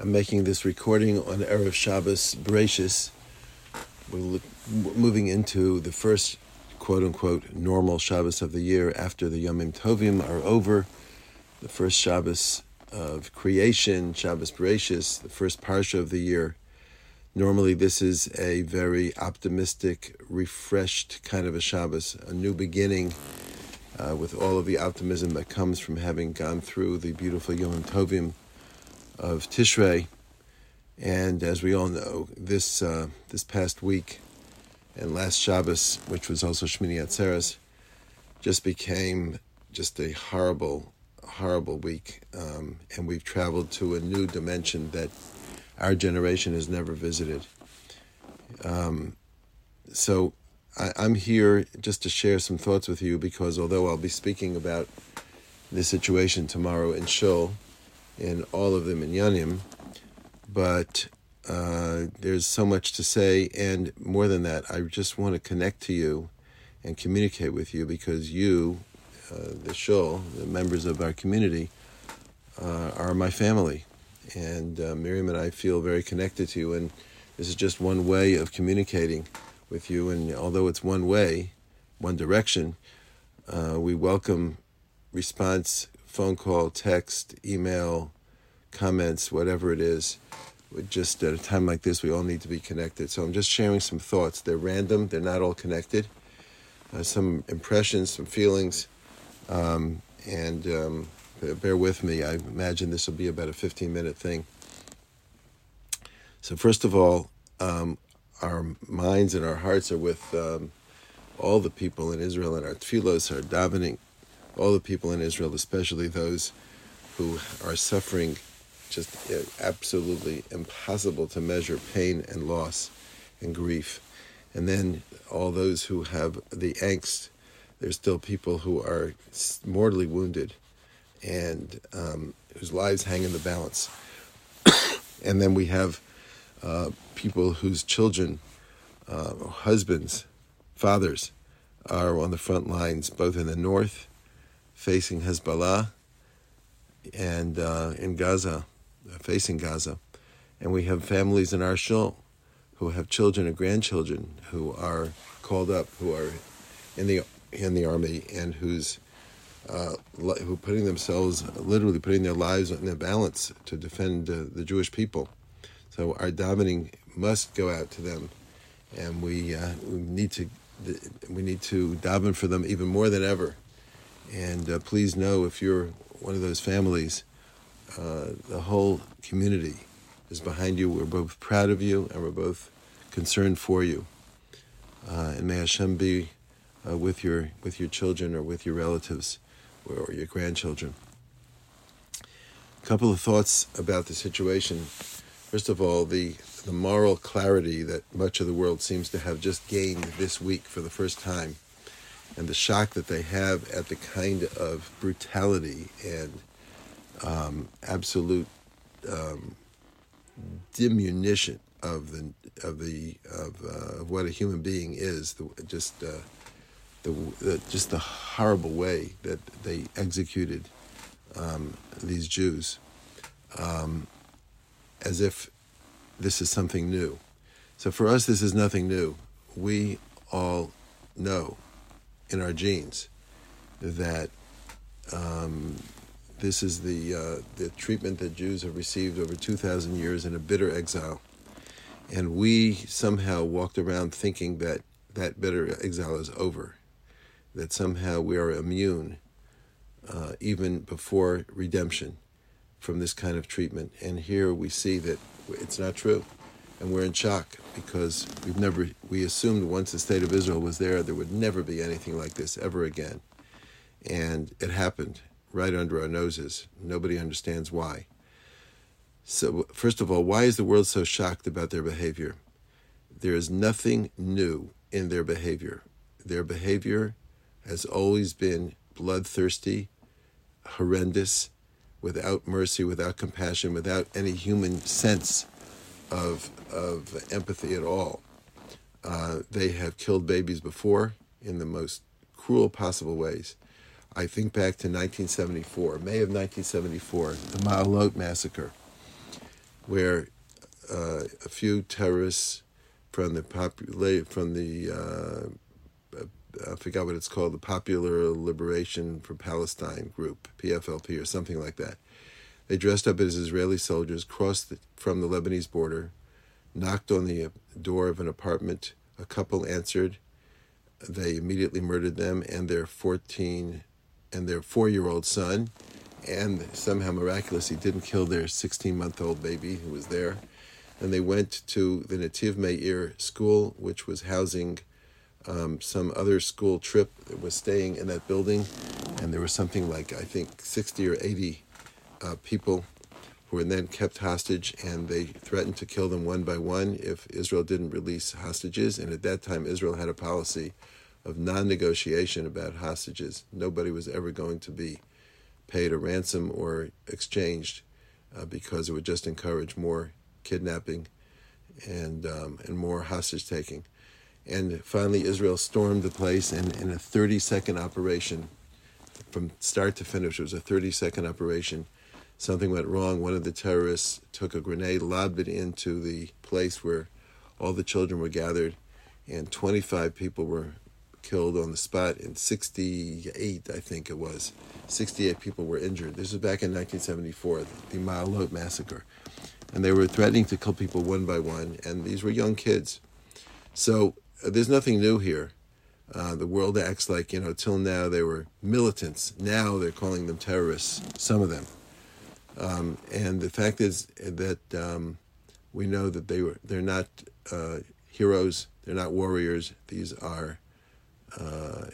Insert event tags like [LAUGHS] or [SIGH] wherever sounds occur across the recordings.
I'm making this recording on Erev Shabbos Bereshis. We're moving into the first quote unquote normal Shabbos of the year after the Yomim Tovim are over. The first Shabbos of creation, Shabbos Bereshis, the first Parsha of the year. Normally, this is a very optimistic, refreshed kind of a Shabbos, a new beginning uh, with all of the optimism that comes from having gone through the beautiful Yom Tovim of Tishrei. And as we all know, this uh, this past week and last Shabbos, which was also Shmini Atzeres, just became just a horrible, horrible week. Um, and we've traveled to a new dimension that our generation has never visited. Um, so I, am here just to share some thoughts with you because although I'll be speaking about the situation tomorrow in Shul, in all of the minyanim, but uh, there's so much to say, and more than that, I just want to connect to you and communicate with you because you, uh, the shul, the members of our community, uh, are my family, and uh, Miriam and I feel very connected to you, and this is just one way of communicating with you, and although it's one way, one direction, uh, we welcome response phone call, text, email, comments, whatever it is. Just at a time like this, we all need to be connected. So I'm just sharing some thoughts. They're random, they're not all connected. Uh, some impressions, some feelings, um, and um, bear with me. I imagine this will be about a 15 minute thing. So, first of all, um, our minds and our hearts are with um, all the people in Israel, and our tefillos are davening all the people in Israel, especially those who are suffering just uh, absolutely impossible to measure pain and loss and grief. And then all those who have the angst, there's still people who are mortally wounded and um, whose lives hang in the balance. [COUGHS] and then we have uh, people whose children, uh, husbands, fathers, are on the front lines, both in the north facing Hezbollah and uh, in Gaza, facing Gaza. And we have families in our shul who have children and grandchildren who are called up, who are in the in the army, and who's uh, who putting themselves, literally putting their lives in the balance to defend uh, the Jewish people. So our davening must go out to them, and we uh, we need to we need to daven for them even more than ever. And uh, please know if you're one of those families, uh, the whole community is behind you. We're both proud of you and we're both concerned for you. Uh, and may Hashem be uh, with your with your children or with your relatives or, or your grandchildren. A couple of thoughts about the situation. First of all, the the moral clarity that much of the world seems to have just gained this week for the first time and the shock that they have at the kind of brutality and um, absolute um, diminution of the of the of, uh, of what a human being is, the, just uh, the, the, just the horrible way that they executed um, these Jews, um, as if this is something new. So for us, this is nothing new. We all know in our genes that um, this is the uh, the treatment that Jews have received over two thousand years in a bitter exile, and we somehow walked around thinking that that bitter exile is over, that somehow we are immune, uh, even before redemption, from this kind of treatment. And here we see that it's not true. And we're in shock because we've never we assumed once the state of Israel was there there would never be anything like this ever again. And it happened right under our noses nobody understands why so first of all why is the world so shocked about their behavior there is nothing new in their behavior their behavior has always been bloodthirsty horrendous without mercy without compassion without any human sense of, of empathy at all. Uh, they have killed babies before in the most cruel possible ways. I think back to 1974, May of 1974, the Ma'alot massacre. where uh, a few terrorists from the popula- from the uh, I forgot what it's called, the Popular Liberation for Palestine Group, PFLP, or something like that. They dressed up as Israeli soldiers, crossed the, from the Lebanese border, knocked on the door of an apartment. A couple answered. They immediately murdered them and their 14 and their four year old son, and somehow miraculously didn't kill their 16 month old baby who was there. And they went to the Netiv Meir school, which was housing um, some other school trip that was staying in that building, and there was something like I think 60 or 80 uh, people who were then kept hostage, and they threatened to kill them one by one if Israel didn't release hostages. And at that time, Israel had a policy of non-negotiation about hostages. Nobody was ever going to be paid a ransom or exchanged uh, because it would just encourage more kidnapping and um, and more hostage taking. And finally, Israel stormed the place, and in a 30 second operation, from start to finish, it was a 30 second operation. Something went wrong. One of the terrorists took a grenade, lobbed it into the place where all the children were gathered, and 25 people were killed on the spot, and 68, I think it was, 68 people were injured. This was back in 1974, the Ma'alot massacre. And they were threatening to kill people one by one, and these were young kids. So there's nothing new here. Uh, the world acts like, you know, till now they were militants. Now they're calling them terrorists, some of them. Um, and the fact is that um, we know that they were, they're not uh, heroes, they're not warriors. These are, uh,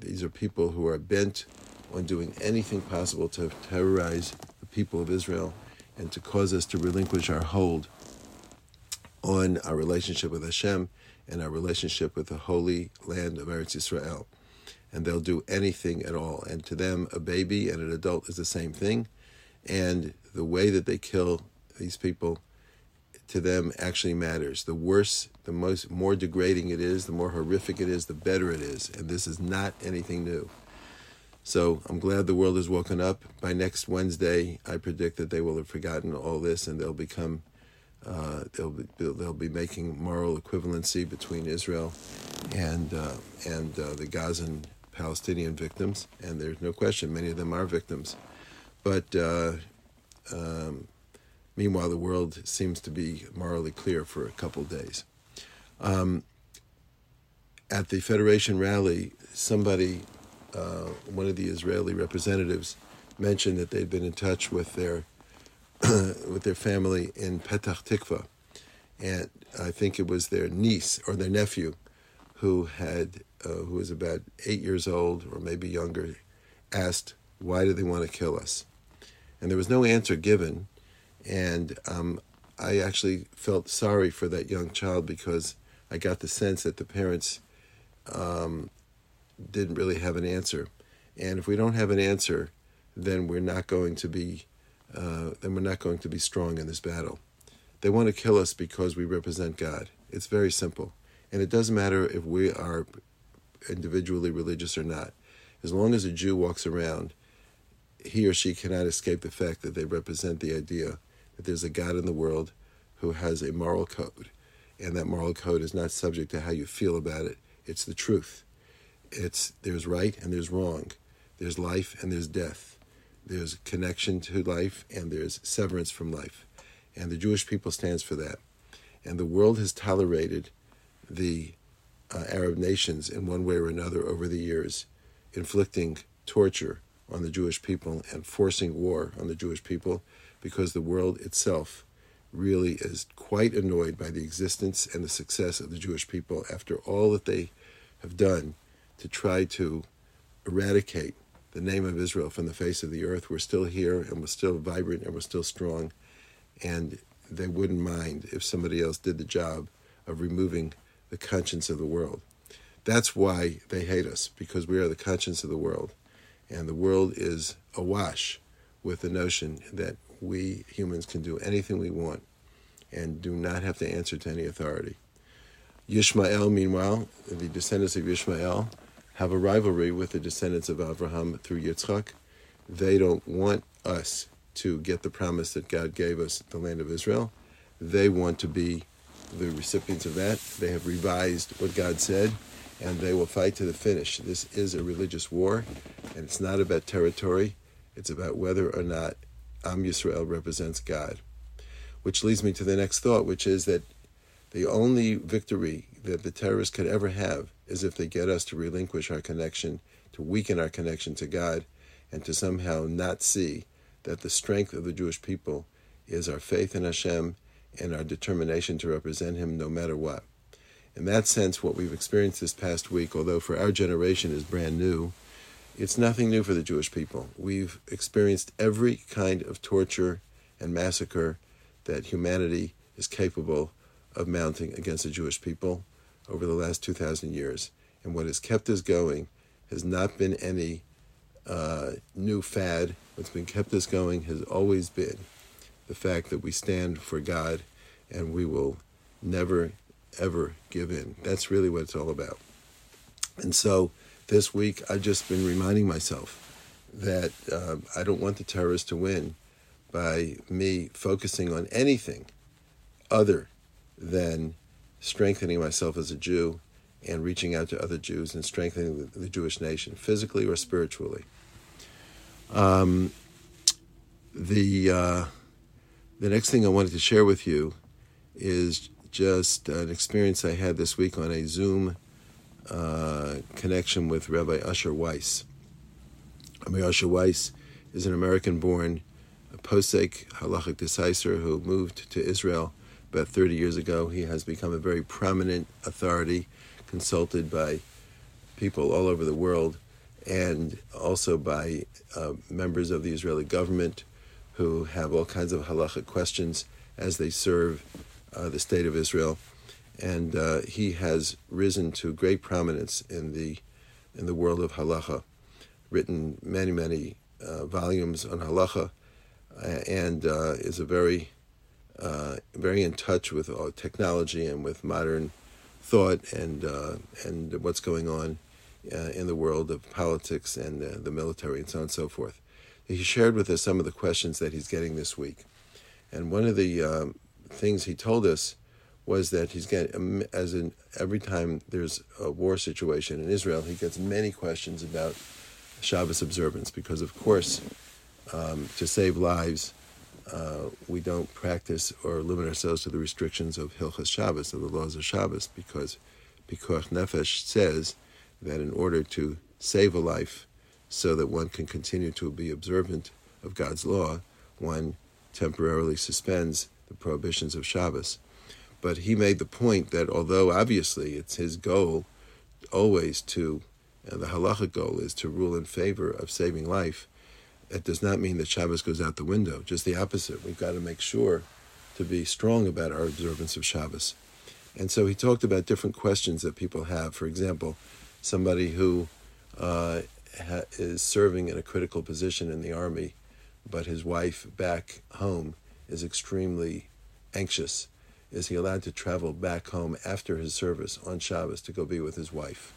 these are people who are bent on doing anything possible to terrorize the people of Israel and to cause us to relinquish our hold on our relationship with Hashem and our relationship with the holy land of Eretz Israel. And they'll do anything at all. And to them, a baby and an adult is the same thing. And the way that they kill these people to them actually matters. The worse, the most more degrading it is, the more horrific it is, the better it is. And this is not anything new. So I'm glad the world has woken up. By next Wednesday, I predict that they will have forgotten all this and they'll become uh, they'll be, they'll be making moral equivalency between Israel and uh, and uh, the Gazan Palestinian victims, and there's no question many of them are victims. But uh, um, meanwhile, the world seems to be morally clear for a couple days. Um, at the Federation rally, somebody, uh, one of the Israeli representatives, mentioned that they'd been in touch with their [CLEARS THROAT] with their family in Petah Tikva, and I think it was their niece or their nephew, who had uh, who was about eight years old or maybe younger, asked, "Why do they want to kill us?" And there was no answer given, and um, I actually felt sorry for that young child because I got the sense that the parents um, didn't really have an answer, and if we don't have an answer, then we're not going to be uh, then we're not going to be strong in this battle. They want to kill us because we represent God. It's very simple. And it doesn't matter if we are individually religious or not. As long as a Jew walks around, he or she cannot escape the fact that they represent the idea there's a God in the world who has a moral code. And that moral code is not subject to how you feel about it. It's the truth. It's there's right and there's wrong. There's life and there's death there's connection to life and there's severance from life. And the Jewish people stands for that. And the world has tolerated the uh, Arab nations in one way or another over the years, inflicting torture on the Jewish people and forcing war on the Jewish people because the world itself really is quite annoyed by the existence and the success of the Jewish people after all that they have done to try to eradicate the name of Israel from the face of the earth. We're still here and we're still vibrant and we're still strong. And they wouldn't mind if somebody else did the job of removing the conscience of the world. That's why they hate us, because we are the conscience of the world. And the world is awash with the notion that we humans can do anything we want and do not have to answer to any authority. Yishmael, meanwhile, the descendants of Yishmael, have a rivalry with the descendants of Abraham through Yitzchak. They don't want us to get the promise that God gave us, the land of Israel. They want to be the recipients of that. They have revised what God said, and they will fight to the finish. This is a religious war, and it's not about territory. It's about whether or not Am Yisrael represents God. Which leads me to the next thought, which is that the only victory that the terrorists could ever have is if they get us to relinquish our connection, to weaken our connection to God, and to somehow not see that the strength of the Jewish people is our faith in Hashem and our determination to represent Him no matter what. In that sense, what we've experienced this past week, although for our generation is brand new, it's nothing new for the Jewish people. We've experienced every kind of torture and massacre that humanity is capable of mounting against the Jewish people over the last 2,000 years. And what has kept us going has not been any uh, new fad. What's been kept us going has always been the fact that we stand for God and we will never, ever give in. That's really what it's all about. And so this week, I've just been reminding myself that uh, I don't want the terrorists to win by me focusing on anything other than strengthening myself as a Jew and reaching out to other Jews and strengthening the, the Jewish nation, physically or spiritually. Um, the uh, the next thing I wanted to share with you is just an experience I had this week on a Zoom uh, connection with Rabbi Usher Weiss. Rabbi Usher Weiss is an American-born posek halachic decisor who moved to Israel about 30 years ago. He has become a very prominent authority, consulted by people all over the world, and also by uh, members of the Israeli government who have all kinds of halachic questions as they serve uh, the state of Israel. And uh, he has risen to great prominence in the in the world of halacha, written many many uh, volumes on halacha, uh, and uh, is a very very in touch with technology and with modern thought and and what's going on in the world of politics and the military and so on and so forth he shared with us some of the questions that he's getting this week. And one of the um, things he told us was that he's getting, um, as in every time there's a war situation in Israel, he gets many questions about Shabbos observance because, of course, um, to save lives, uh, we don't practice or limit ourselves to the restrictions of Hilchas Shabbos, of the laws of Shabbos, because Pikuach Nefesh says that in order to save a life, so that one can continue to be observant of God's law, one temporarily suspends the prohibitions of Shabbos. But he made the point that although obviously it's his goal always to, and the halachic goal is to rule in favor of saving life, that does not mean that Shabbos goes out the window. Just the opposite. We've got to make sure to be strong about our observance of Shabbos. And so he talked about different questions that people have. For example, somebody who uh, ha- is serving in a critical position in the army, but his wife back home is extremely anxious. Is he allowed to travel back home after his service on Shabbos to go be with his wife?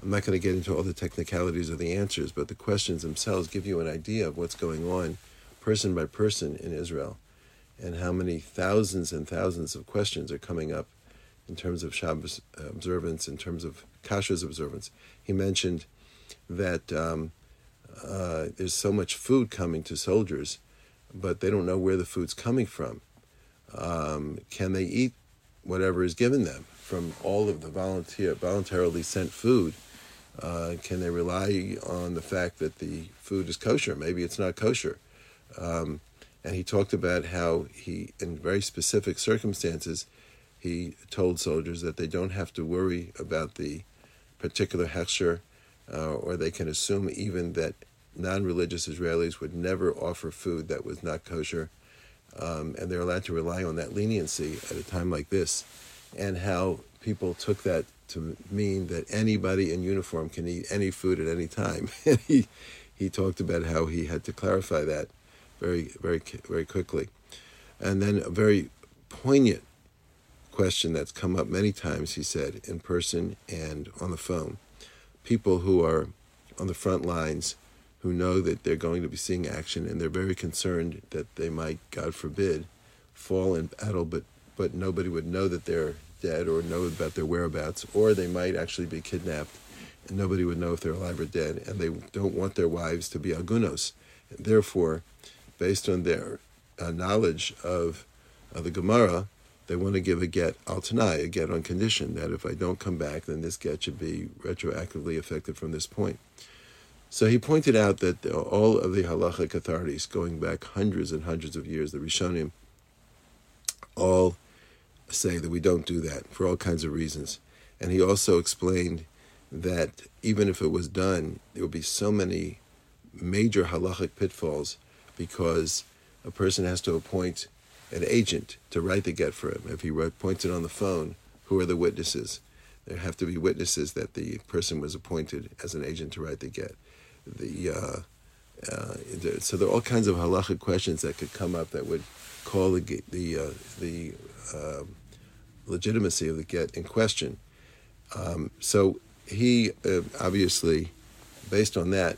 I'm not going to get into all the technicalities of the answers, but the questions themselves give you an idea of what's going on, person by person in Israel, and how many thousands and thousands of questions are coming up in terms of Shabbos observance, in terms of Kashrus observance. He mentioned that um, uh, there's so much food coming to soldiers, but they don't know where the food's coming from. Um, can they eat whatever is given them from all of the volunteer voluntarily sent food? Uh, can they rely on the fact that the food is kosher? Maybe it's not kosher. Um, and he talked about how he, in very specific circumstances, he told soldiers that they don't have to worry about the particular hechsher uh, or they can assume even that non-religious Israelis would never offer food that was not kosher, um, and they're allowed to rely on that leniency at a time like this, and how people took that to mean that anybody in uniform can eat any food at any time. [LAUGHS] And he he talked about how he had to clarify that very very very quickly, and then a very poignant question that's come up many times. He said in person and on the phone people who are on the front lines who know that they're going to be seeing action and they're very concerned that they might, God forbid, fall in battle, but but nobody would know that they're dead or know about their whereabouts, or they might actually be kidnapped and nobody would know if they're alive or dead, and they don't want their wives to be agunos. And therefore, based on their uh, knowledge of, the Gemara, they want to give a get al tanai, a get on condition that if I don't come back, then this get should be retroactively effective from this point. So he pointed out that all of the halachic authorities, going back hundreds and hundreds of years, the Rishonim, all say that we don't do that for all kinds of reasons. And he also explained that even if it was done, there would be so many major halachic pitfalls because a person has to appoint an agent to write the get for him. If he appoints it on the phone, who are the witnesses? There have to be witnesses that the person was appointed as an agent to write the get. The uh, uh, so there are all kinds of halachic questions that could come up that would call the the uh, the um, legitimacy of the get in question. Um, so he uh, obviously, based on that,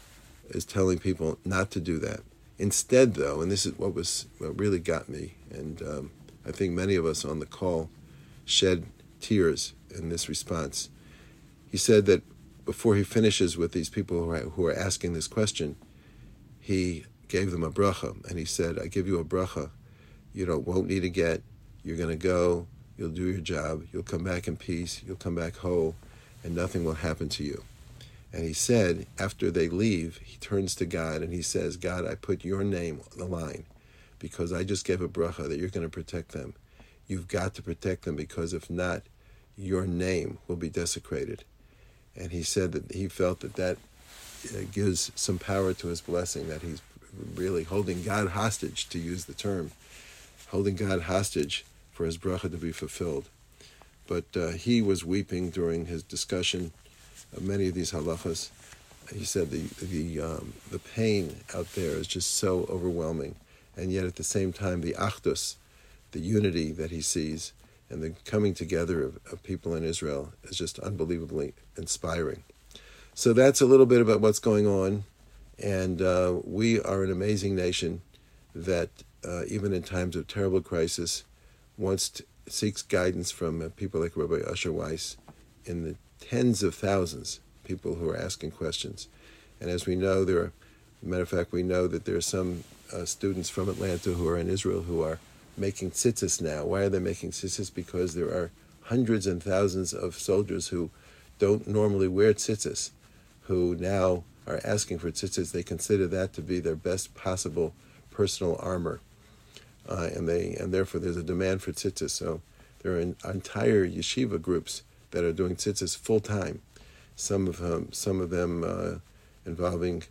is telling people not to do that. Instead, though, and this is what was what really got me, and um, I think many of us on the call shed tears in this response. He said that before he finishes with these people who are, who are asking this question, he gave them a bracha, and he said, "I give you a bracha. You know, won't need a get. You're going to go. You'll do your job. You'll come back in peace. You'll come back whole." and nothing will happen to you. And he said, after they leave, he turns to God and he says, God, I put your name on the line because I just gave a bracha that you're going to protect them. You've got to protect them because if not, your name will be desecrated. And he said that he felt that that uh, gives some power to his blessing, that he's really holding God hostage, to use the term, holding God hostage for his bracha to be fulfilled. But uh, he was weeping during his discussion of many of these halachas. He said the the um, the pain out there is just so overwhelming, and yet at the same time the achdus, the unity that he sees, and the coming together of, of people in Israel is just unbelievably inspiring. So that's a little bit about what's going on, and uh, we are an amazing nation that uh, even in times of terrible crisis wants to, seeks guidance from uh, people like Rabbi Usher Weiss in the tens of thousands of people who are asking questions. And as we know, there are, matter of fact, we know that there are some uh, students from Atlanta who are in Israel who are making tzitzis now. Why are they making tzitzis? Because there are hundreds and thousands of soldiers who don't normally wear tzitzis, who now are asking for tzitzis. They consider that to be their best possible personal armor uh, and they and therefore there's a demand for tzitzis. So there are entire yeshiva groups that are doing tzitzis full time. Some of them, some of them uh, involving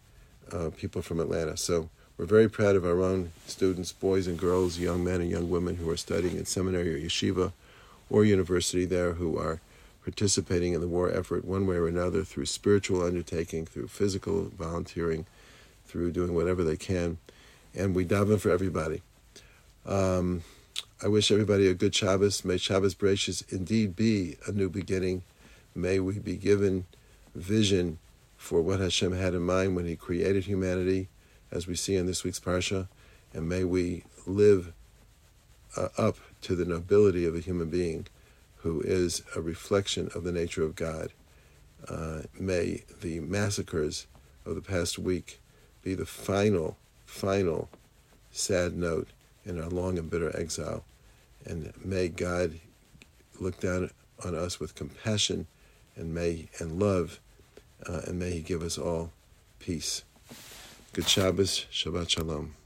uh, people from Atlanta. So we're very proud of our own students, boys and girls, young men and young women who are studying at seminary or yeshiva or university there who are participating in the war effort one way or another through spiritual undertaking, through physical volunteering, through doing whatever they can. And we daven for everybody. Um, I wish everybody a good Shabbos. May Shabbos Bereshis indeed be a new beginning. May we be given vision for what Hashem had in mind when He created humanity, as we see in this week's parsha, and may we live uh, up to the nobility of a human being who is a reflection of the nature of God. Uh, may the massacres of the past week be the final, final sad note in our long and bitter exile. And may God look down on us with compassion and may and love, uh, and may He give us all peace. Good Shabbos, Shabbat Shalom.